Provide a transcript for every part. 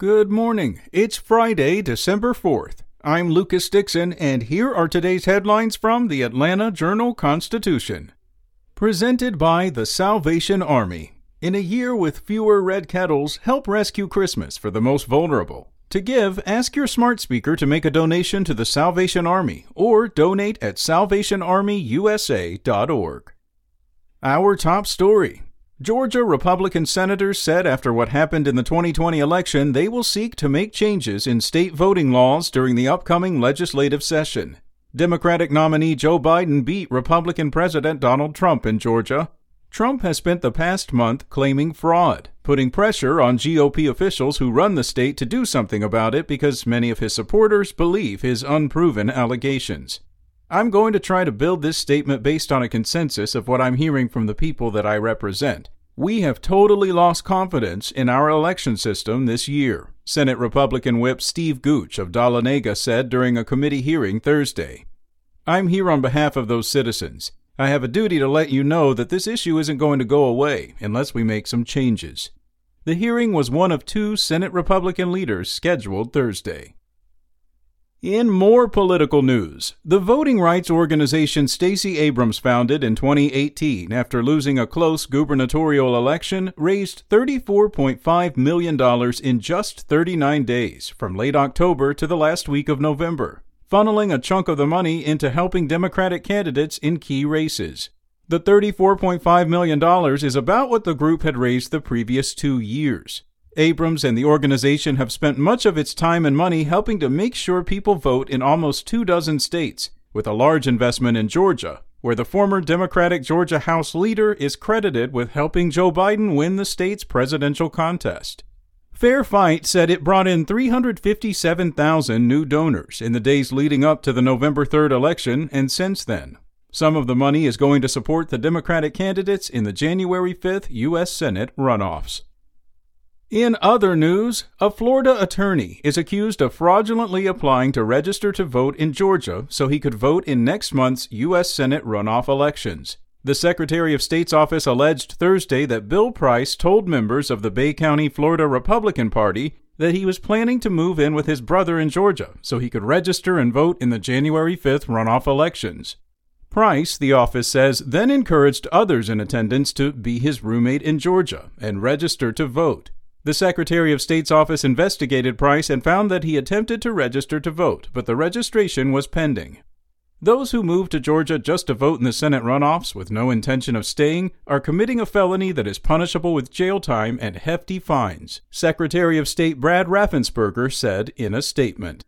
Good morning. It's Friday, December 4th. I'm Lucas Dixon, and here are today's headlines from the Atlanta Journal Constitution. Presented by the Salvation Army. In a year with fewer red kettles, help rescue Christmas for the most vulnerable. To give, ask your smart speaker to make a donation to the Salvation Army or donate at salvationarmyusa.org. Our top story Georgia Republican senators said after what happened in the 2020 election, they will seek to make changes in state voting laws during the upcoming legislative session. Democratic nominee Joe Biden beat Republican President Donald Trump in Georgia. Trump has spent the past month claiming fraud, putting pressure on GOP officials who run the state to do something about it because many of his supporters believe his unproven allegations. I'm going to try to build this statement based on a consensus of what I'm hearing from the people that I represent. We have totally lost confidence in our election system this year, Senate Republican Whip Steve Gooch of Dahlonega said during a committee hearing Thursday. I'm here on behalf of those citizens. I have a duty to let you know that this issue isn't going to go away unless we make some changes. The hearing was one of two Senate Republican leaders scheduled Thursday. In more political news, the voting rights organization Stacey Abrams founded in 2018 after losing a close gubernatorial election raised $34.5 million in just 39 days from late October to the last week of November, funneling a chunk of the money into helping Democratic candidates in key races. The $34.5 million is about what the group had raised the previous two years. Abrams and the organization have spent much of its time and money helping to make sure people vote in almost two dozen states, with a large investment in Georgia, where the former Democratic Georgia House leader is credited with helping Joe Biden win the state's presidential contest. Fair Fight said it brought in 357,000 new donors in the days leading up to the November 3rd election and since then. Some of the money is going to support the Democratic candidates in the January 5th U.S. Senate runoffs. In other news, a Florida attorney is accused of fraudulently applying to register to vote in Georgia so he could vote in next month's U.S. Senate runoff elections. The Secretary of State's office alleged Thursday that Bill Price told members of the Bay County, Florida Republican Party that he was planning to move in with his brother in Georgia so he could register and vote in the January 5th runoff elections. Price, the office says, then encouraged others in attendance to be his roommate in Georgia and register to vote. The Secretary of State's office investigated Price and found that he attempted to register to vote, but the registration was pending. Those who move to Georgia just to vote in the Senate runoffs with no intention of staying are committing a felony that is punishable with jail time and hefty fines, Secretary of State Brad Raffensperger said in a statement.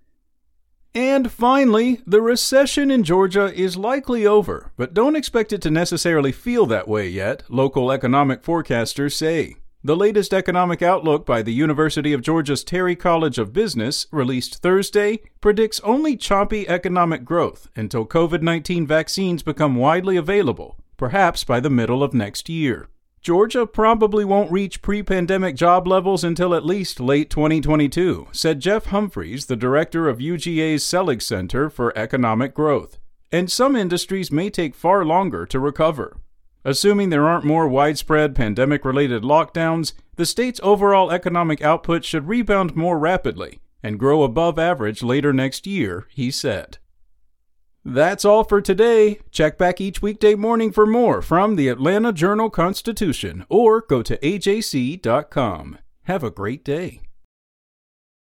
And finally, the recession in Georgia is likely over, but don't expect it to necessarily feel that way yet, local economic forecasters say. The latest economic outlook by the University of Georgia's Terry College of Business, released Thursday, predicts only choppy economic growth until COVID 19 vaccines become widely available, perhaps by the middle of next year. Georgia probably won't reach pre pandemic job levels until at least late 2022, said Jeff Humphreys, the director of UGA's Selig Center for Economic Growth. And some industries may take far longer to recover. Assuming there aren't more widespread pandemic related lockdowns, the state's overall economic output should rebound more rapidly and grow above average later next year, he said. That's all for today. Check back each weekday morning for more from the Atlanta Journal Constitution or go to ajc.com. Have a great day.